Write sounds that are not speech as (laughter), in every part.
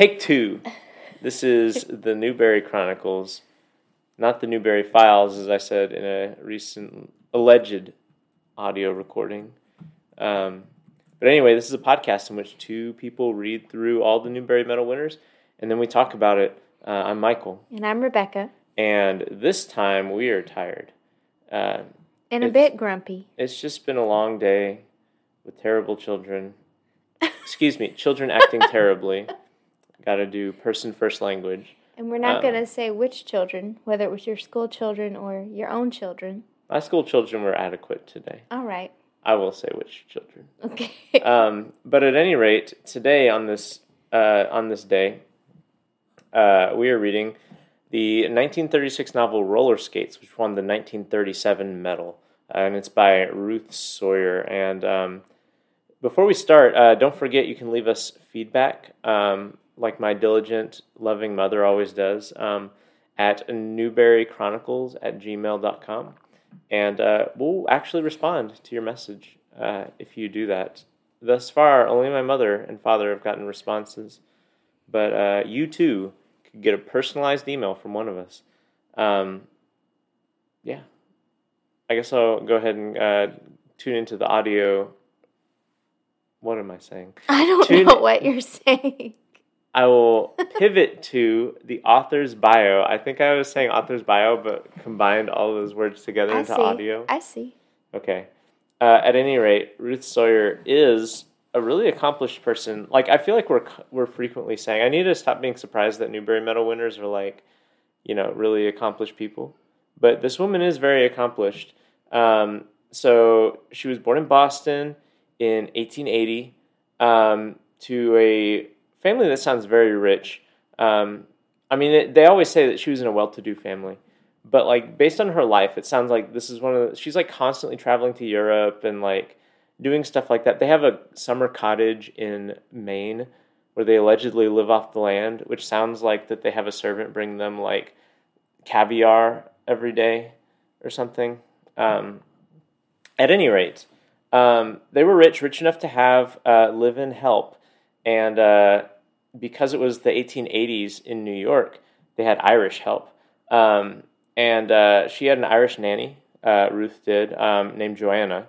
Take two. This is the Newbery Chronicles, not the Newbery Files, as I said in a recent alleged audio recording. Um, but anyway, this is a podcast in which two people read through all the Newbery Medal winners, and then we talk about it. Uh, I'm Michael, And I'm Rebecca. and this time we are tired. Uh, And a bit grumpy. it's just been a long day with terrible children. Excuse me, children acting (laughs) terribly. Got to do person first language. And we're not Um, going to say which children, whether it was your school children or your own children. My school children were adequate today. All right. I will say which children. Okay. (laughs) Um, but at any rate, today on this uh, on this day, uh, we are reading the 1936 novel Roller Skates, which won the 1937 medal, uh, and it's by Ruth Sawyer. And um, before we start, uh, don't forget you can leave us feedback, um, like my diligent, loving mother always does, um, at newberychronicles at gmail.com. And uh, we'll actually respond to your message uh, if you do that. Thus far, only my mother and father have gotten responses, but uh, you too could get a personalized email from one of us. Um, yeah. I guess I'll go ahead and uh, tune into the audio. What am I saying? I don't tune- know what you're (laughs) saying. I will pivot to the author's bio. I think I was saying author's bio, but combined all those words together I into see. audio. I see. Okay. Uh, at any rate, Ruth Sawyer is a really accomplished person. Like I feel like we're we're frequently saying I need to stop being surprised that Newbery Medal winners are like, you know, really accomplished people. But this woman is very accomplished. Um, so she was born in Boston in 1880 um, to a family that sounds very rich. Um, I mean, it, they always say that she was in a well-to-do family but like based on her life it sounds like this is one of the, she's like constantly traveling to europe and like doing stuff like that they have a summer cottage in maine where they allegedly live off the land which sounds like that they have a servant bring them like caviar every day or something um, at any rate um, they were rich rich enough to have uh, live in help and uh, because it was the 1880s in new york they had irish help um, and uh, she had an Irish nanny, uh, Ruth did, um, named Joanna,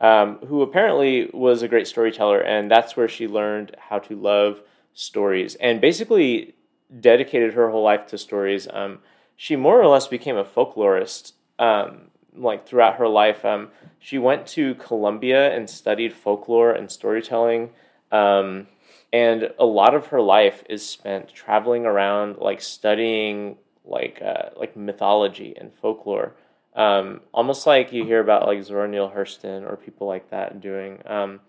um, who apparently was a great storyteller, and that's where she learned how to love stories, and basically dedicated her whole life to stories. Um, she more or less became a folklorist, um, like throughout her life. Um, she went to Columbia and studied folklore and storytelling. Um, and a lot of her life is spent traveling around, like studying like uh, like mythology and folklore, um, almost like you hear about like Zora Neale Hurston or people like that doing. Um,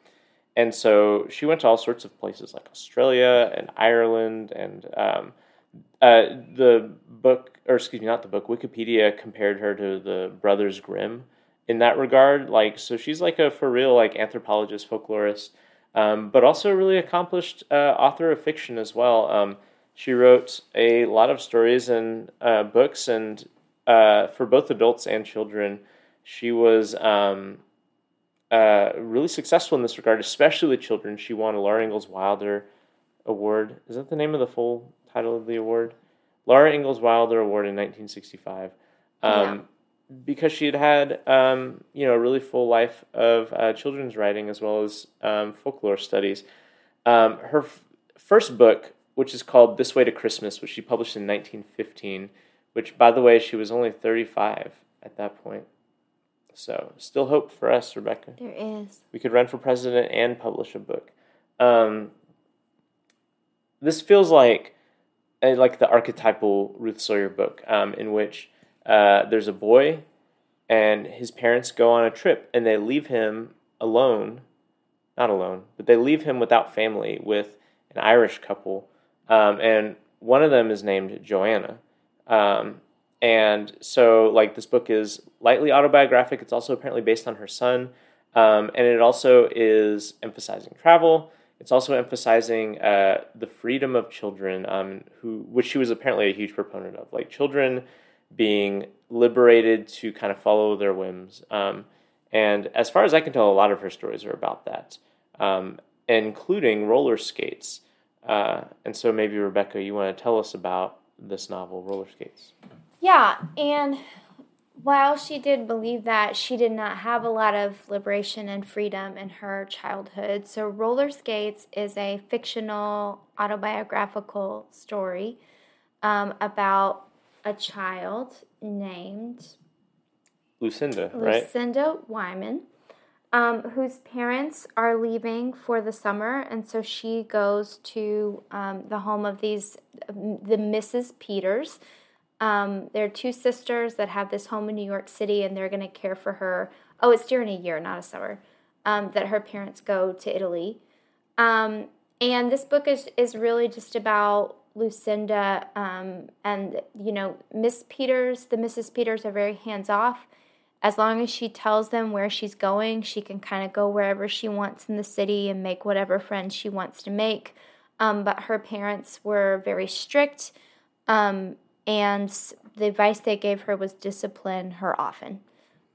and so she went to all sorts of places like Australia and Ireland, and um, uh, the book, or excuse me, not the book, Wikipedia compared her to the Brothers Grimm in that regard. Like, so she's like a for real like anthropologist, folklorist, um, but also a really accomplished uh, author of fiction as well. Um, she wrote a lot of stories and uh, books, and uh, for both adults and children, she was um, uh, really successful in this regard, especially with children. She won a Laura Ingalls Wilder Award. Is that the name of the full title of the award? Laura Ingalls Wilder Award in 1965. Um, Because she had had, um, you know, a really full life of uh, children's writing as well as um, folklore studies. Um, her f- first book which is called This Way to Christmas, which she published in 1915, which, by the way, she was only 35 at that point. So, still hope for us, Rebecca. There is. We could run for president and publish a book. Um, this feels like like the archetypal Ruth Sawyer book, um, in which uh, there's a boy and his parents go on a trip and they leave him alone, not alone, but they leave him without family with an Irish couple, um, and one of them is named Joanna. Um, and so, like, this book is lightly autobiographic. It's also apparently based on her son, um, and it also is emphasizing travel. It's also emphasizing uh, the freedom of children, um, who which she was apparently a huge proponent of, like children being liberated to kind of follow their whims. Um, and as far as I can tell, a lot of her stories are about that, um, including roller skates. Uh, and so maybe Rebecca, you want to tell us about this novel, Roller Skates. Yeah, and while she did believe that, she did not have a lot of liberation and freedom in her childhood. So, Roller Skates is a fictional autobiographical story um, about a child named Lucinda, right? Lucinda Wyman, um, whose parents are leaving for the summer, and so she goes to um, the home of these the Mrs. Peters. Um, there are two sisters that have this home in New York City, and they're going to care for her. Oh, it's during a year, not a summer. Um, that her parents go to Italy, um, and this book is is really just about Lucinda um, and you know Miss Peters. The Mrs. Peters are very hands off as long as she tells them where she's going, she can kind of go wherever she wants in the city and make whatever friends she wants to make. Um, but her parents were very strict, um, and the advice they gave her was discipline her often.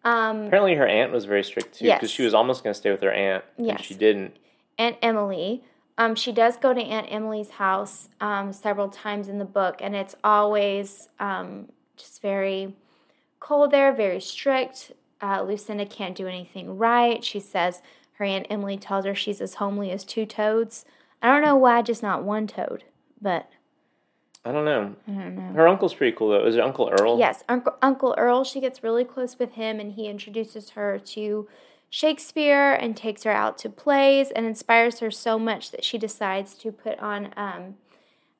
Um, Apparently, her aunt was very strict too, because Yes. she was almost going to stay with her aunt, and she didn't. Aunt Emily. Um, she does go to Aunt Emily's house um, several times in the book, and it's always um, just very cold there, very strict. Uh, Lucinda can't do anything right. She says her Aunt Emily tells her she's as homely as two toads. I don't know why, just not one toad, but I don't know. I don't know. Her uncle's pretty cool though. Is it Uncle Earl? Yes, Uncle, Uncle Earl, she gets really close with him and he introduces her to Shakespeare and takes her out to plays and inspires her so much that she decides to put on um,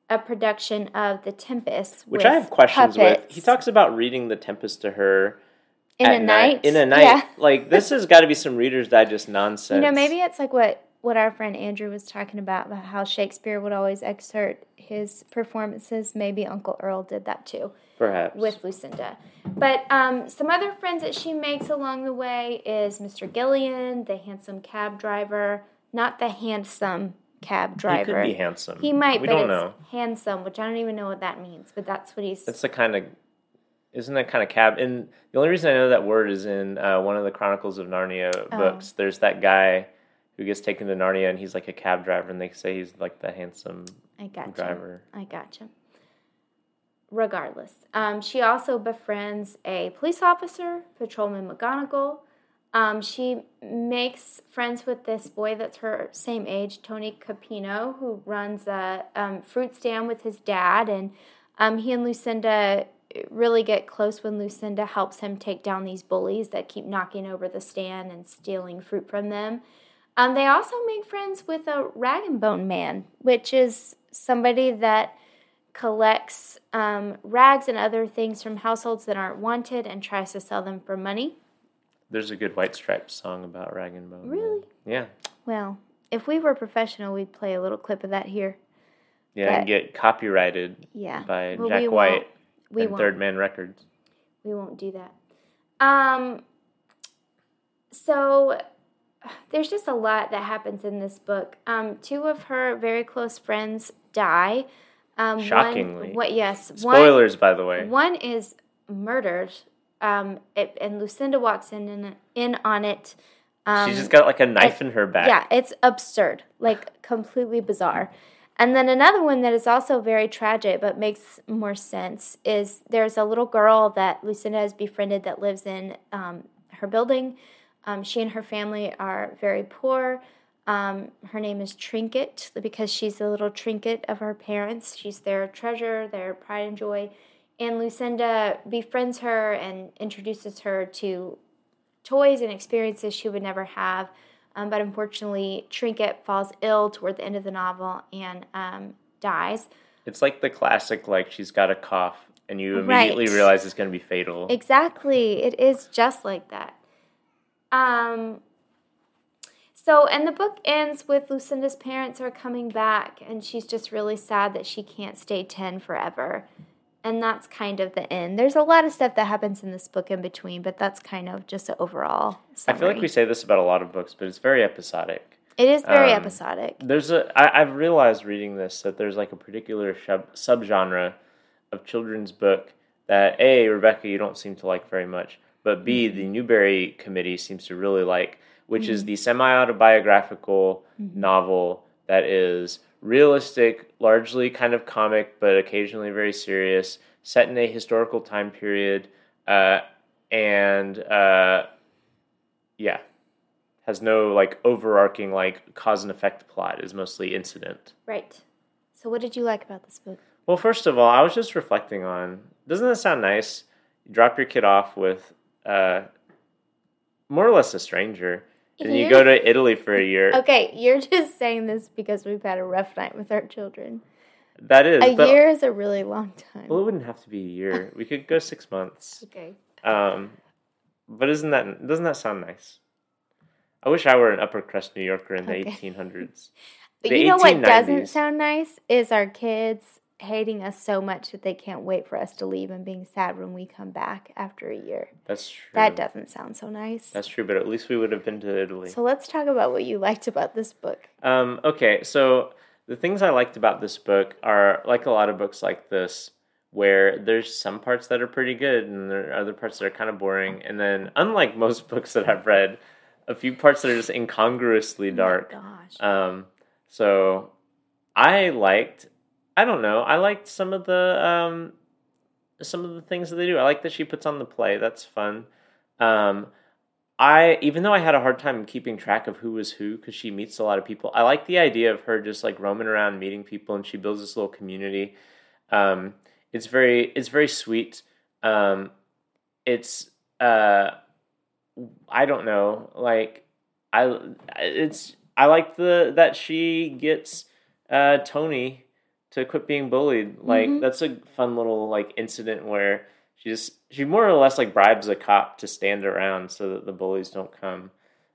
a production of The Tempest. Which I have questions with. He talks about reading The Tempest to her in a night. In a night. Yeah. Like this has got to be some Reader's Digest nonsense. You know, maybe it's like what what our friend Andrew was talking about, about how Shakespeare would always excerpt his performances. Maybe Uncle Earl did that too. perhaps with Lucinda. But um, some other friends that she makes along the way is Mr. Gillian, the hansom cab driver, not the handsome cab driver. He could be handsome. He might, We but don't know. hansom, which I don't even know what that means. But that's what he's. That's the kind of. Isn't that kind of cab? And the only reason I know that word is in uh, one of the Chronicles of Narnia Oh. books. There's that guy who gets taken to Narnia, and he's like a cab driver, and they say he's like the hansom I got you. driver. I gotcha. Regardless, um, she also befriends a police officer, Patrolman McGonagall. Um, she makes friends with this boy that's her same age, Tony Capino, who runs a um, fruit stand with his dad. And um, he and Lucinda really get close when Lucinda helps him take down these bullies that keep knocking over the stand and stealing fruit from them. Um, they also make friends with a rag and bone man, which is somebody that collects um, rags and other things from households that aren't wanted and tries to sell them for money. There's a good White Stripes song about Rag and Bone. Really? Yeah. Well, if we were professional, we'd play a little clip of that here. Yeah, and get copyrighted Yeah. by Well, Jack we White We and won't. Third Man Records. We won't do that. Um, so there's just a lot that happens in this book. Um, two of her very close friends die. Um, Shockingly. One, what? Yes. One, Spoilers, by the way. One is murdered, um, it, and Lucinda walks in and in on it. Um, She's just got like a knife in her back. yeah, it's absurd, like completely bizarre. And then another one that is also very tragic but makes more sense is there's a little girl that Lucinda has befriended that lives in um, her building. Um, she and her family are very poor. Um, her name is Trinket because she's the little trinket of her parents. She's their treasure, their pride and joy. And Lucinda befriends her and introduces her to toys and experiences she would never have. Um, but unfortunately, Trinket falls ill toward the end of the novel and um, dies. It's like the classic, like she's got a cough, and you immediately Right. realize it's going to be fatal. Exactly. It is just like that. Um, so, and the book ends with Lucinda's parents are coming back, and she's just really sad that she can't stay 10 forever. And that's kind of the end. There's a lot of stuff that happens in this book in between, but that's kind of just an overall I feel like we say this about a lot of books, but it's very episodic. it is very um, episodic. There's a I, I've realized reading this that there's like a particular sub subgenre of children's book that a Rebecca you don't seem to like very much, but b Mm-hmm. the Newbery Committee seems to really like, which is the semi autobiographical Mm-hmm. novel that is realistic, largely kind of comic, but occasionally very serious, set in a historical time period, uh, and uh, yeah, has no like overarching like cause and effect plot. Is mostly incident. Right. So, what did you like about this book? Well, first of all, I was just reflecting on. Doesn't that sound nice? You drop your kid off with uh, more or less a stranger, and you go to Italy for a year. Okay, you're just saying this because we've had a rough night with our children. That is a year is a really long time. Well, it wouldn't have to be a year. We could go six months. (laughs) Okay. Um, but isn't that doesn't that sound nice? I wish I were an upper crust New Yorker in the okay. hundreds. (laughs) But you know what doesn't sound nice is our kids hating us so much that they can't wait for us to leave and being sad when we come back after a year. That's true. That doesn't sound so nice. That's true, but at least we would have been to Italy. So let's talk about what you liked about this book. Um, okay, so the things I liked about this book are like a lot of books like this, where there's some parts that are pretty good and there are other parts that are kind of boring. And then, unlike (laughs) most books that I've read, a few parts that are just incongruously oh dark. Oh gosh. Um, so I liked I don't know. I liked some of the um, some of the things that they do. I like that she puts on the play. That's fun. Um, I even though I had a hard time keeping track of who was who because she meets a lot of people. I like the idea of her just like roaming around meeting people, and she builds this little community. Um, it's very it's very sweet. Um, it's uh, I don't know, like I it's I like the that she gets uh, Tony to quit being bullied. Like mm-hmm. that's a fun little like incident where she just she more or less like bribes a cop to stand around so that the bullies don't come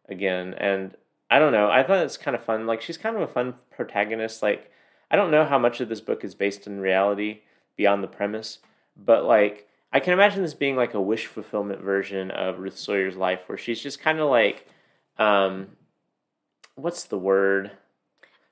again. And I don't know. I thought it's kind of fun. Like she's kind of a fun protagonist. Like I don't know how much of this book is based in reality beyond the premise, but like I can imagine this being like a wish fulfillment version of Ruth Sawyer's life, where she's just kind of like, um, what's the word?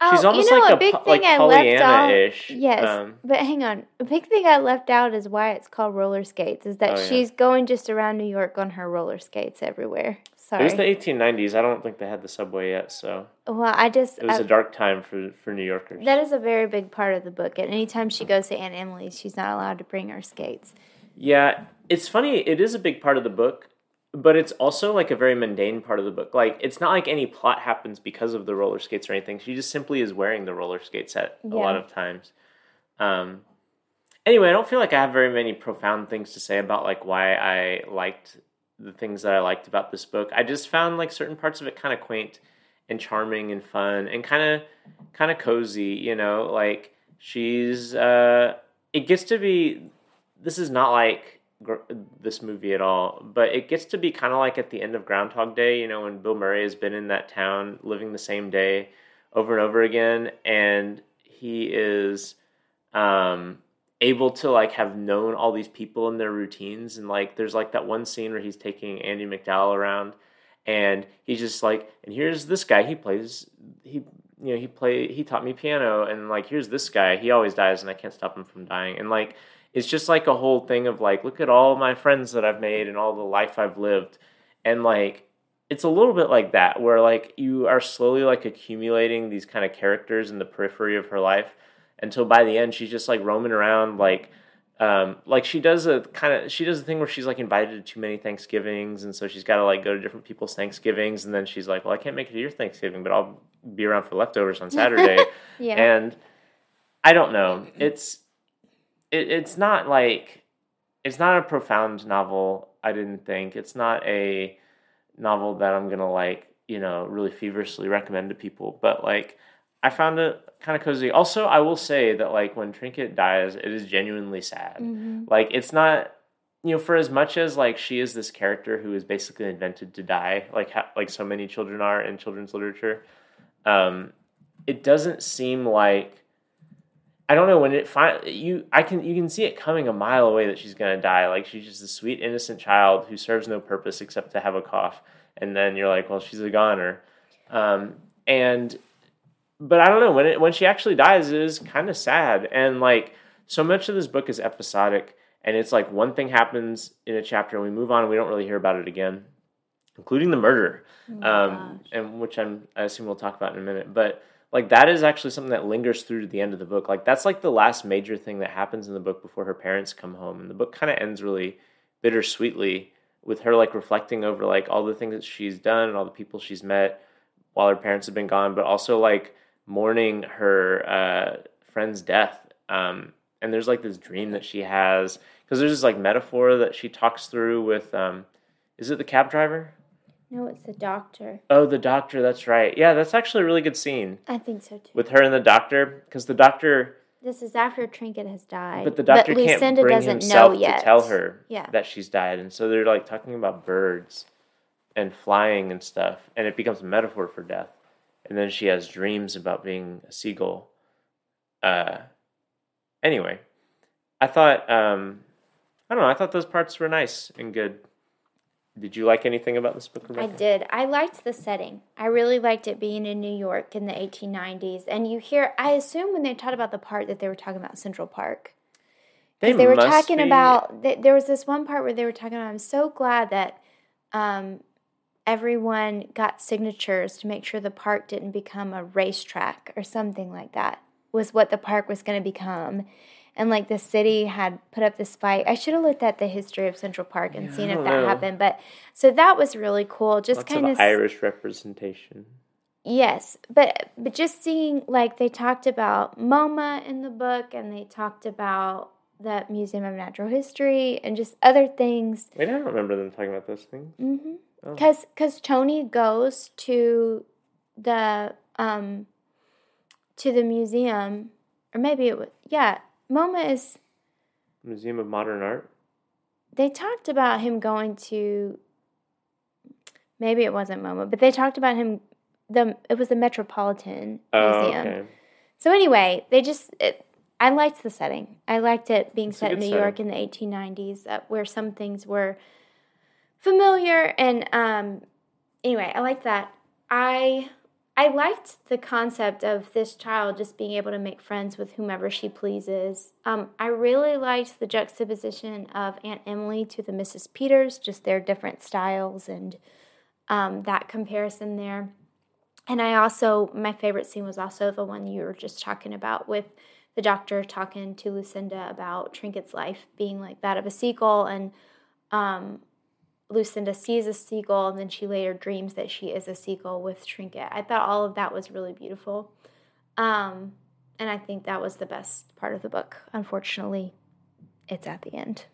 Oh, She's almost you know, like a, big a, thing like I left out. Yes, um, but hang on. A big thing I left out is why it's called roller skates. Is that oh, she's yeah. going just around New York on her roller skates everywhere. Sorry. It was the 1890s. I don't think they had the subway yet, so. Well, I just. It was a dark time for for New Yorkers. That is a very big part of the book. And anytime she goes to Aunt Emily's, she's not allowed to bring her skates. Yeah, it's funny. It is a big part of the book but it's also like a very mundane part of the book. Like it's not like any plot happens because of the roller skates or anything. She just simply is wearing the roller skate set yeah. a lot of times. Um, anyway, I don't feel like I have very many profound things to say about like why I liked the things that I liked about this book. I just found like certain parts of it kind of quaint and charming and fun and kind of kind of cozy. You know, like she's uh, it gets to be. This is not like this movie at all, but it gets to be kind of like at the end of Groundhog Day, you know, when Bill Murray has been in that town living the same day over and over again, and he is um, able to like have known all these people and their routines, and like there's like that one scene where he's taking Andie MacDowell around, and he's just like, and here's this guy, he plays he. You know, he play. He taught me piano, and like, here's this guy. He always dies, and I can't stop him from dying. And like, it's just like a whole thing of like look at all my friends that I've made and all the life I've lived. And like it's a little bit like that where like you are slowly like accumulating these kind of characters in the periphery of her life until by the end she's just like roaming around like um, like she does a kind of she does a thing where she's like invited to too many Thanksgivings and so she's got to like go to different people's Thanksgivings and then she's like well I can't make it to your Thanksgiving but I'll be around for leftovers on (laughs) Saturday. Yeah. and I don't know. It's it, it's not like it's not a profound novel. I didn't think it's not a novel that I'm gonna like you know really feverishly recommend to people. But like I found it kind of cozy. Also, I will say that like when Trinket dies, it is genuinely sad. Mm-hmm. Like it's not you know for as much as like she is this character who is basically invented to die, like ha- like so many children are in children's literature. Um, it doesn't seem like I don't know when it find you I can you can see it coming a mile away that she's gonna die. Like she's just a sweet innocent child who serves no purpose except to have a cough, and then you're like, well, she's a goner, um, and but I don't know when it when she actually dies, it is kind of sad, and like so much of this book is episodic, and it's like one thing happens in a chapter, and we move on, and we don't really hear about it again, including the murder, oh um, and which I'm I assume we'll talk about in a minute, but like that is actually something that lingers through to the end of the book. Like that's like the last major thing that happens in the book before her parents come home, and the book kind of ends really bittersweetly with her like reflecting over like all the things that she's done and all the people she's met while her parents have been gone, but also like mourning her uh, friend's death. Um, and there's like this dream that she has because there's this like metaphor that she talks through with. Um, is it the cab driver? No, it's the doctor. Oh, the doctor. That's right. Yeah, that's actually a really good scene I think so too. with her and the doctor because the doctor, This is after Trinket has died. but the doctor can't Lucinda bring doesn't himself know yet. to tell her Yeah. that she's died, and so they're like talking about birds and flying and stuff, and it becomes a metaphor for death. And then she has dreams about being a seagull. Uh, anyway, I thought um, I don't know. I thought those parts were nice and good. Did you like anything about this book, I did. I liked the setting. I really liked it being in New York in the 1890s. And you hear, I assume when they talked about the part that they were talking about Central Park. Because they, were talking be- about, th- there was this one part where they were talking about, I'm so glad that um, everyone got signatures to make sure the park didn't become a racetrack or something like that, was what the park was going to become. And like the city had put up this fight. I should have looked at the history of Central Park and Yeah, seen if that know. happened. But so that was really cool. Just kind of Irish representation. Yes, but but just seeing like they talked about MoMA in the book, and they talked about the Museum of Natural History, and just other things. Wait, I don't remember them talking about those things. Mm-hmm. Oh. Because because Tony goes to the um to the museum, or maybe it was yeah. MoMA is. Museum of Modern Art. They talked about him going to. Maybe it wasn't MoMA, but they talked about him. The it was the Metropolitan Oh, Museum. okay. So anyway, they just it, I liked the setting. I liked it being It's set in New York in the 1890s, uh, where some things were familiar. And um, anyway, I liked that. I I liked the concept of this child just being able to make friends with whomever she pleases. Um, I really liked the juxtaposition of Aunt Emily to the Mrs. Peters, just their different styles and um, that comparison there. And I also, my favorite scene was also the one you were just talking about with the doctor talking to Lucinda about Trinket's life being like that of a seagull. And um, Lucinda sees a seagull, and then she later dreams that she is a seagull with Trinket. I thought all of that was really beautiful. Um, and I think that was the best part of the book. Unfortunately, it's at the end.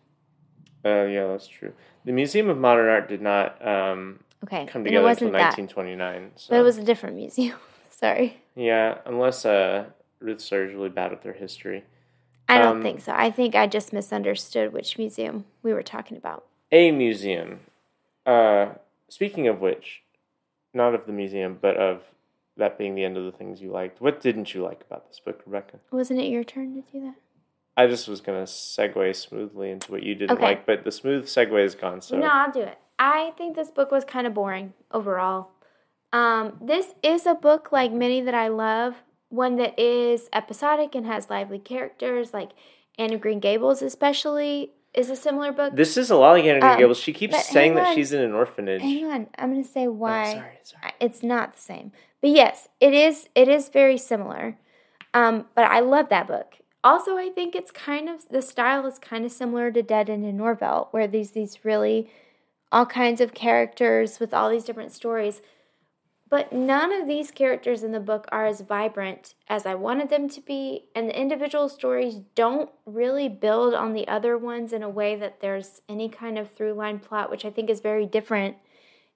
Uh, yeah, that's true. The Museum of Modern Art did not um, Okay. come together until 1929. So. But it was a different museum. (laughs) Sorry. yeah, unless uh, Ruth Sawyer's really bad at their history. I don't Um, think so. I think I just misunderstood which museum we were talking about. A museum. Uh, speaking of which, not of the museum, but of that being the end of the things you liked. What didn't you like about this book, Rebecca? Wasn't it your turn to do that? I just was gonna segue smoothly into what you didn't Okay. like, but the smooth segue is gone. So No, I'll do it. I think this book was kind of boring overall. Um, this is a book like many that I love, one that is episodic and has lively characters, like Anne of Green Gables, especially, is a similar book. this is a lot like Um, Gables. She keeps saying that she's in an orphanage. Hang on, I'm going to say Oh, why. sorry, sorry. It's not the same. But yes, it is it is very similar. Um, but I love that book. Also, I think it's kind of the style is kind of similar to Dead End in Norvelt, where these these really all kinds of characters with all these different stories. But none of these characters in the book are as vibrant as I wanted them to be, and the individual stories don't really build on the other ones in a way that there's any kind of through line plot, which I think is very different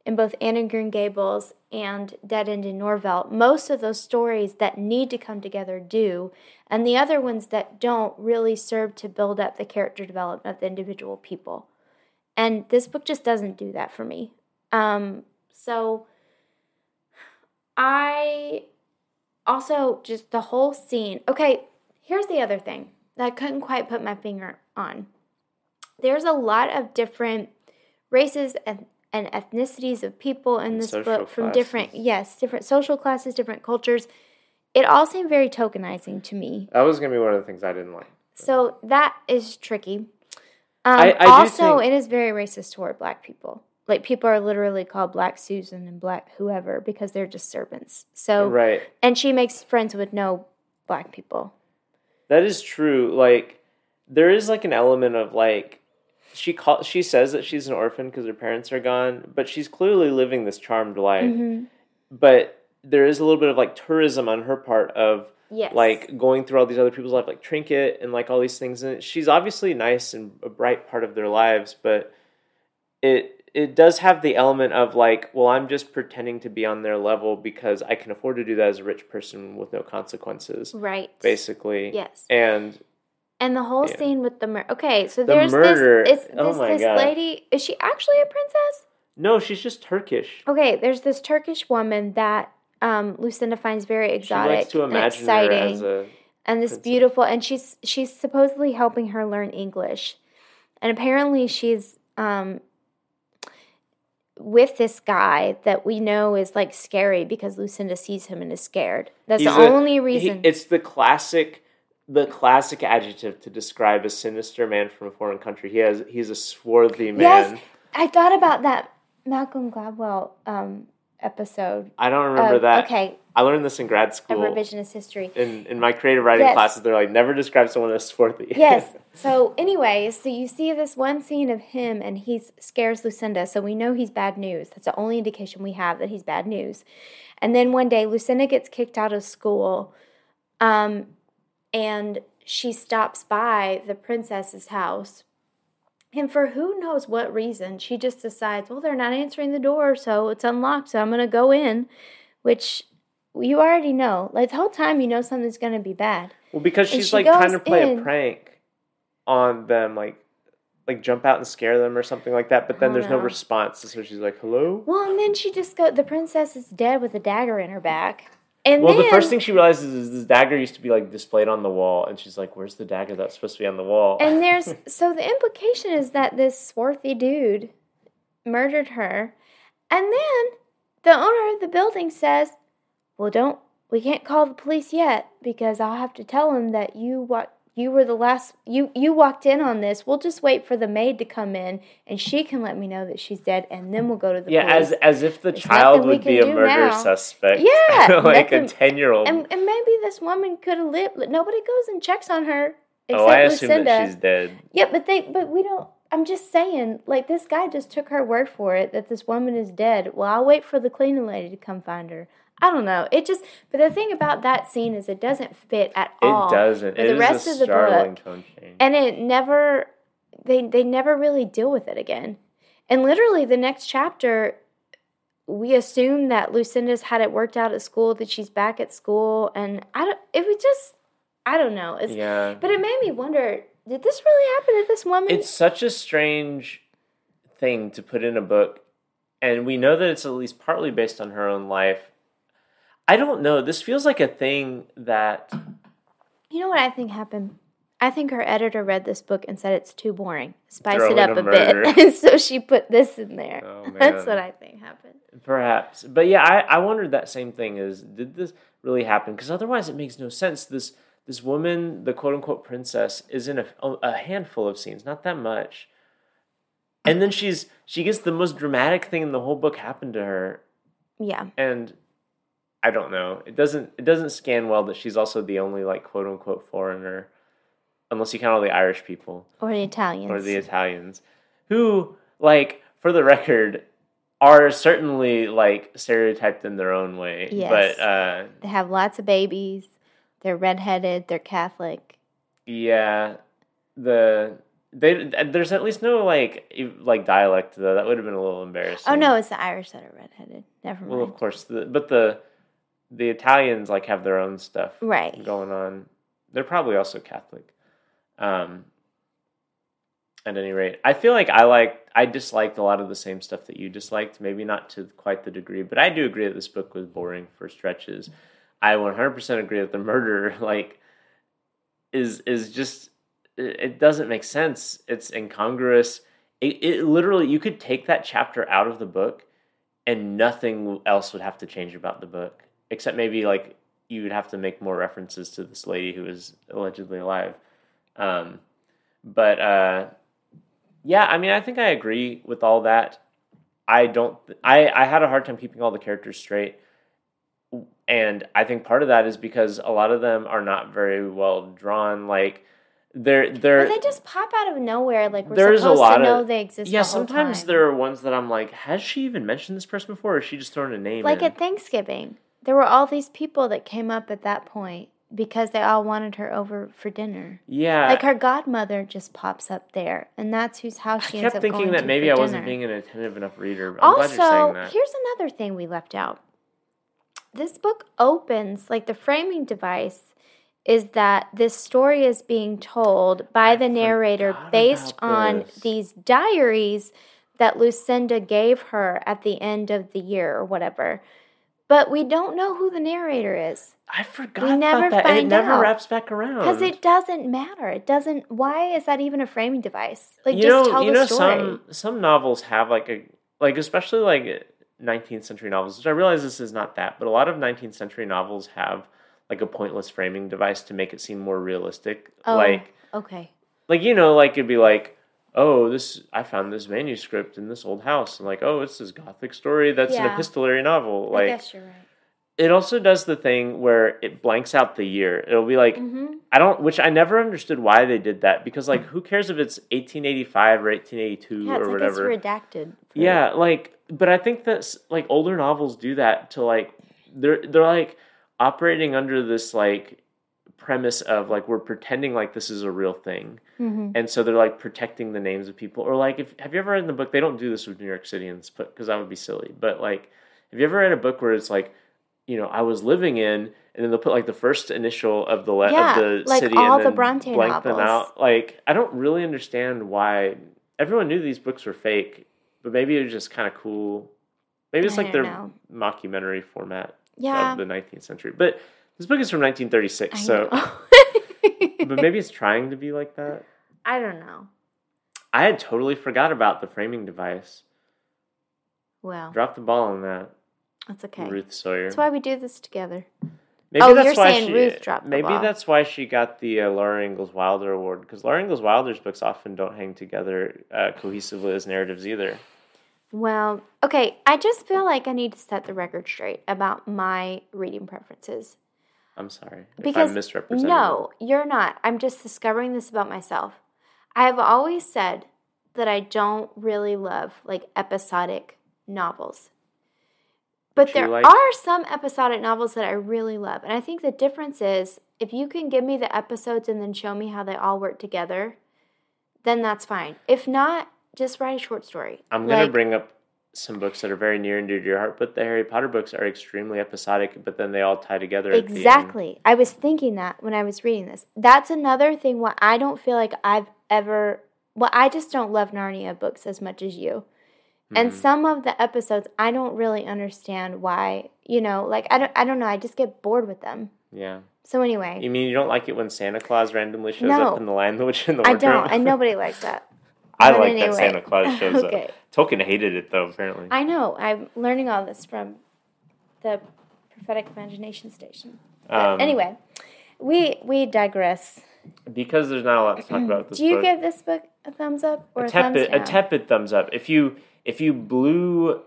in both Anne and Green Gables and Dead End in Norvelt. Most of those stories that need to come together do, and the other ones that don't really serve to build up the character development of the individual people. And this book just doesn't do that for me. Um, so I also just the whole scene. Okay, here's the other thing that I couldn't quite put my finger on. There's a lot of different races and, and ethnicities of people in this book from different yes, different social classes, different cultures. It all seemed very tokenizing to me. That was gonna be one of the things I didn't like. So that is tricky. Um, I- I also, think- it is very racist toward black people. Like people are literally called Black Susan and Black whoever because they're just servants. So right. and she makes friends with no black people. That is true. Like there is like an element of like she call she says that she's an orphan because her parents are gone, but she's clearly living this charmed life. Mm-hmm. But there is a little bit of like tourism on her part of Yes. like going through all these other people's life, like Trinket and like all these things. And she's obviously nice and a bright part of their lives, but it it does have the element of like, well, I'm just pretending to be on their level because I can afford to do that as a rich person with no consequences, right. basically. Yes. And And the whole Yeah. scene with the murder. Okay, so The there's murder- this. Is oh this my this God. lady? Is she actually a princess? no, she's just Turkish. Okay, there's this Turkish woman that um, Lucinda finds very She exotic likes to and exciting, her as a and this princess. beautiful. And she's she's supposedly helping her learn English, and apparently she's um, with this guy that we know is like scary because Lucinda sees him and is scared. That's He's the a- only he- reason. it's the classic, the classic adjective to describe a sinister man from a foreign country. He has he's a swarthy man. Yes, I thought about that Malcolm Gladwell um, episode. I don't remember of- that. Okay, I learned this in grad school. revisionist history. In in my creative writing Yes. classes, they're like never describe someone as swarthy. (laughs) Yes. (laughs) So, anyway, so you see this one scene of him and he scares Lucinda. So we know he's bad news. That's the only indication we have that he's bad news. And then one day, Lucinda gets kicked out of school um, and she stops by the princess's house. And for who knows what reason, she just decides, well, they're not answering the door, so it's unlocked, so I'm going to go in, which you already know. Like the whole time, you know something's going to be bad. Well, because she's she like trying to play in- a prank on them, like like jump out and scare them or something like that. But then Oh, there's no no. response, so she's like, "Hello." Well, and then she just go. The princess is dead with a dagger in her back. And Well, then, the first thing she realizes is this dagger used to be like displayed on the wall, and she's like, "Where's the dagger that's supposed to be on the wall?" and there's (laughs) so the implication is that this swarthy dude murdered her, and then the owner of the building says, "Well, don't we can't call the police yet because I'll have to tell him that you what you were the last you you walked in on this. We'll just wait for the maid to come in and she can let me know that she's dead, and then we'll go to the yeah, police." as as if the There's child would be a murder now. suspect. Yeah, (laughs) like a ten year old. And, and maybe this woman could have lived. but Nobody goes and checks on her oh, except Oh, I assume Lucinda. that she's dead. Yeah, but they but we don't. I'm just saying, like this guy just took her word for it that this woman is dead. Well, I'll wait for the cleaning lady to come find her. I don't know. It just. But the thing about that scene is it doesn't fit at all. It doesn't. It the is rest a of the startling book. and it never. They they never really deal with it again. And literally, the next chapter, we assume that Lucinda's had it worked out at school, that she's back at school, and I don't. It was just. I don't know. It's, yeah, But it made me wonder: Did this really happen to this woman? it's such a strange thing to put in a book, and we know that it's at least partly based on her own life. I don't know. This feels like a thing that You know what I think happened? I think her editor read this book and said it's too boring. Spice Throw it up a a, bit. (laughs) And so she put this in there. Oh, (laughs) That's what I think happened. Perhaps. But yeah, I, I wondered that same thing is did this really happen? Because otherwise it makes no sense. This this woman, the quote unquote princess, is in a, a handful of scenes, not that much. And then she's she gets the most dramatic thing in the whole book happen to her. Yeah. And I don't know. It doesn't it doesn't scan well that she's also the only like quote unquote foreigner unless you count all the Irish people Or the Italians. or the Italians, who, like, for the record, are certainly like stereotyped in their own way. Yes. But uh, they have lots of babies. They're redheaded. They're Catholic. yeah, the they there's at least no like like dialect though. That would have been a little embarrassing. Oh no, it's the Irish that are redheaded. Never mind. Well, of course, the, but the the Italians like have their own stuff Right. going on. They're probably also Catholic. Um, at any rate, I feel like I like I disliked a lot of the same stuff that you disliked. Maybe not to quite the degree, but I do agree that this book was boring for stretches. I 100% agree that the murder (laughs) like is is just it, doesn't make sense. It's incongruous. It, it literally you could take that chapter out of the book and nothing else would have to change about the book except maybe like you would have to make more references to this lady who is allegedly alive um, but uh, yeah i mean i think i agree with all that I don't. I I had a hard time keeping all the characters straight, and I think part of that is because a lot of them are not very well drawn. Like they're they're But they just pop out of nowhere. Like we're There's a supposed lot to know of- they exist. yeah. the Sometimes time. there are ones that I'm like, has she even mentioned this person before, or is she just throwing a name? like in? at Thanksgiving, there were all these people that came up at that point because they all wanted her over for dinner. yeah. Like her godmother just pops up there, and that's whose house I she ends kept up thinking going that to maybe for I wasn't being an attentive enough reader. But I'm glad you're also, saying that. here's another thing we left out. This book opens like the framing device is that this story is being told by the narrator based on this. these diaries that Lucinda gave her at the end of the year or whatever. But we don't know who the narrator is I forgot we never about that, and it find never out. wraps back around. because it doesn't matter. It doesn't. Why is that even a framing device? Like, you just know, tell you the know, story. some some novels have like a like especially like 19th century novels, which I realize this is not that, but a lot of 19th century novels have like a pointless framing device to make it seem more realistic. Oh, Like okay. like you know, like it'd be like, oh, this I found this manuscript in this old house, and like, oh, it's this gothic story that's an epistolary novel. I Like guess you're right. it also does the thing where it blanks out the year. It'll be like hmm I don't, which I never understood why they did that because like who cares if it's 1885 or 1882 Yeah, or like whatever. it's redacted. Yeah, like, but I think that's like older novels do that to like they're they're like operating under this like premise of like we're pretending like this is a real thing, Mhm. and so they're like protecting the names of people. Or like, if have you ever read in the book? They don't do this with New York Cityans, but because that would be silly. But like, have you ever read a book where it's like, you know, I was living in, and then they'll put like the first initial of the le- Yeah, of the like city all and the Bronte blank them out. Like, I don't really understand why everyone knew these books were fake, but maybe it was just kind of cool. Maybe it's I like their know. mockumentary format Yeah. of the 19th century. But this book is from 1936, I so (laughs) but maybe it's trying to be like that. I don't know. I had totally forgot about the framing device. Well, Drop the ball on that, that's okay. Ruth Sawyer. That's why we do this together. Maybe Oh, that's you're why saying she, Ruth dropped the Maybe ball. that's why she got the uh, Laura Ingalls Wilder Award because Laura Ingalls Wilder's books often don't hang together uh, cohesively as narratives either. Well, okay. I just feel like I need to set the record straight about my reading preferences. I'm sorry if Because no, you're not. I'm just discovering this about myself. I have always said that I don't really love like episodic novels. But there like- are some episodic novels that I really love. And I think the difference is if you can give me the episodes and then show me how they all work together, then that's fine. If not, just write a short story. I'm gonna bring up some books that are very near and dear to your heart, but the Harry Potter books are extremely episodic, but then they all tie together. at the end. Exactly. I was thinking that when I was reading this. That's another thing why I don't feel like I've ever well, I just don't love Narnia books as much as you. And Mhm. some of the episodes I don't really understand why, you know, like I don't I don't know, I just get bored with them. Yeah. So anyway, You mean you don't like it when Santa Claus randomly shows No. up in the Lion, the Witch, and the I don't and nobody (laughs) likes that. I But like anyway. that Santa Claus (laughs) shows Okay. up. Tolkien hated it though, apparently. I know. I'm learning all this from the prophetic imagination station. Um, anyway, we we digress. because there's not a lot to talk about this Do you book. give this book a thumbs up or a, tepid, down? a tepid thumbs up. If you if you blew,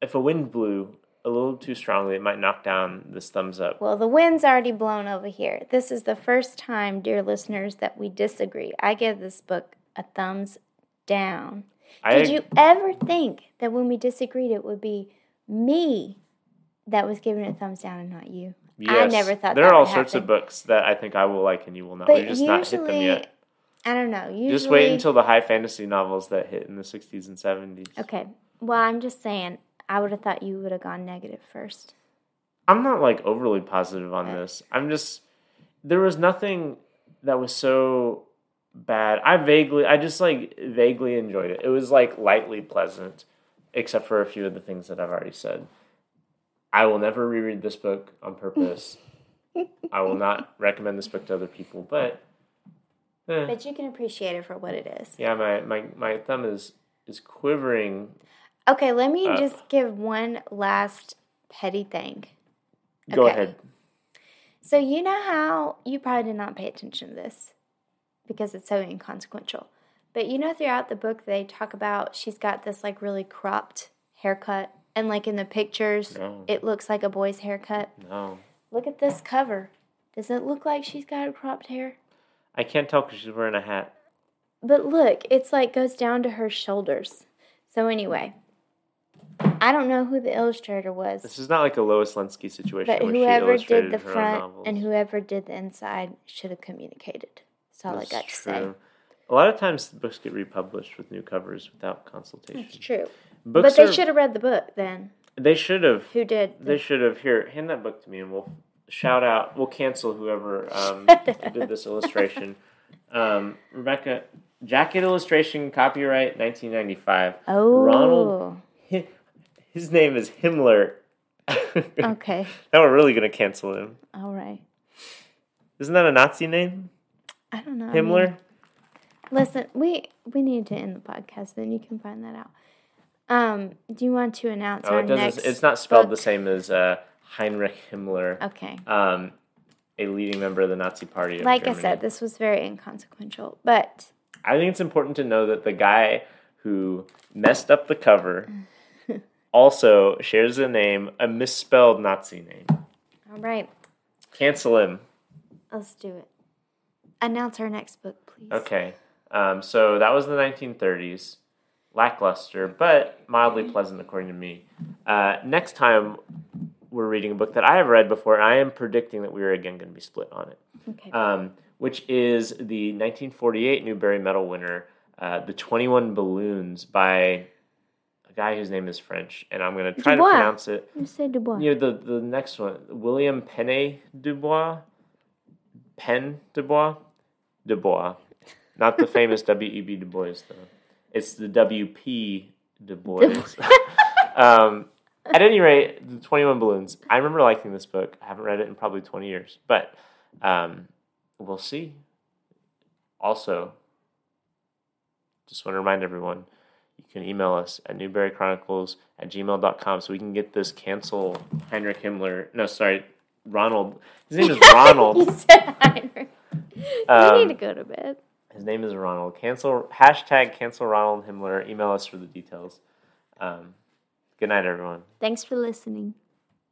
if a wind blew a little too strongly, it might knock down this thumbs up. Well, the wind's already blown over here. This is the first time, dear listeners, that we disagree. I give this book a thumbs down. I Did you ever think that when we disagreed, it would be me that was giving it a thumbs down and not you? I never thought there are all sorts of books that I think I will like and you will not. But We've just not hit them usually, yet. I don't know. Usually, Just wait until the high fantasy novels that hit in the 60s and 70s. Okay. Well, I'm just saying, I would have thought you would have gone negative first. I'm not like overly positive on uh. this. I'm just there was nothing that was so bad. I vaguely I just like vaguely enjoyed it. It was like lightly pleasant except for a few of the things that I've already said. I will never reread this book on purpose. I will not (laughs) recommend this book to other people, but eh, But you can appreciate it for what it is. yeah, my, my my thumb is is quivering. Okay, let me Uh, just give one last petty thing. Go Okay. ahead. So you know how you probably did not pay attention to this because it's so inconsequential. But you know, throughout the book, they talk about she's got this like really cropped haircut, and like in the pictures, No. it looks like a boy's haircut. No. Look at this cover. Does it look like she's got a cropped hair? I can't tell because she's wearing a hat. But look, it's like goes down to her shoulders. So anyway, I don't know who the illustrator was, This is not like a Lois Lenski situation but where whoever did the front and whoever did the inside should have communicated. That's all That's I got to say. true. A lot of times the books get republished with new covers without consultation. It's true. Books but they are- should have read the book then. They should have. Who did? They should have. Here, hand that book to me, and we'll shout out. We'll cancel whoever um, (laughs) did this illustration. Um, Rebecca, jacket illustration, copyright, nineteen ninety five. oh. Ronald- His name is Himler. (laughs) Okay. now we're really gonna cancel him. All right. Isn't that a Nazi name? I don't know. I mean, Himmler. listen, we we need to end the podcast. Then you can find that out. Um, do you want to announce Oh, our it doesn't. next? It's not spelled the same as uh, Heinrich Himmler, Okay. um, a leading member of the Nazi Party. Of Like I said, this was very inconsequential, but I think it's important to know that the guy who messed up the cover (laughs) also shares a name, a misspelled Nazi name. all right, Cancel him. let's do it. Announce our next book, please. Okay. Um, so that was the 1930s. Lackluster, but mildly pleasant, according to me. Uh, next time, we're reading a book that I have read before, and I am predicting that we are again going to be split on it. Okay. um, which is the 1948 Newbery Medal winner, uh, The 21 Balloons by a guy whose name is French, and I'm going to try Dubois. to pronounce it. you say Dubois. You know, the, the next one, William Pène Dubois? Pen Dubois? Dubois. Not the famous (laughs) W.E.B. Du Bois, though. It's the W.P. Du Bois. (laughs) um, at any rate, the 21 Balloons. I remember liking this book. I haven't read it in probably 20 years, but um, we'll see. Also, just want to remind everyone you can email us at newberychronicles at gmail.com so we can get this cancel Heinrich Himmler. No, sorry, Ronald. His name is (laughs) Ronald. said Heinrich. (laughs) you Um, need to go to bed. His name is Ronald. Cancel hashtag cancel Ronald Himler. Email us for the details. Um, good night, everyone. Thanks for listening.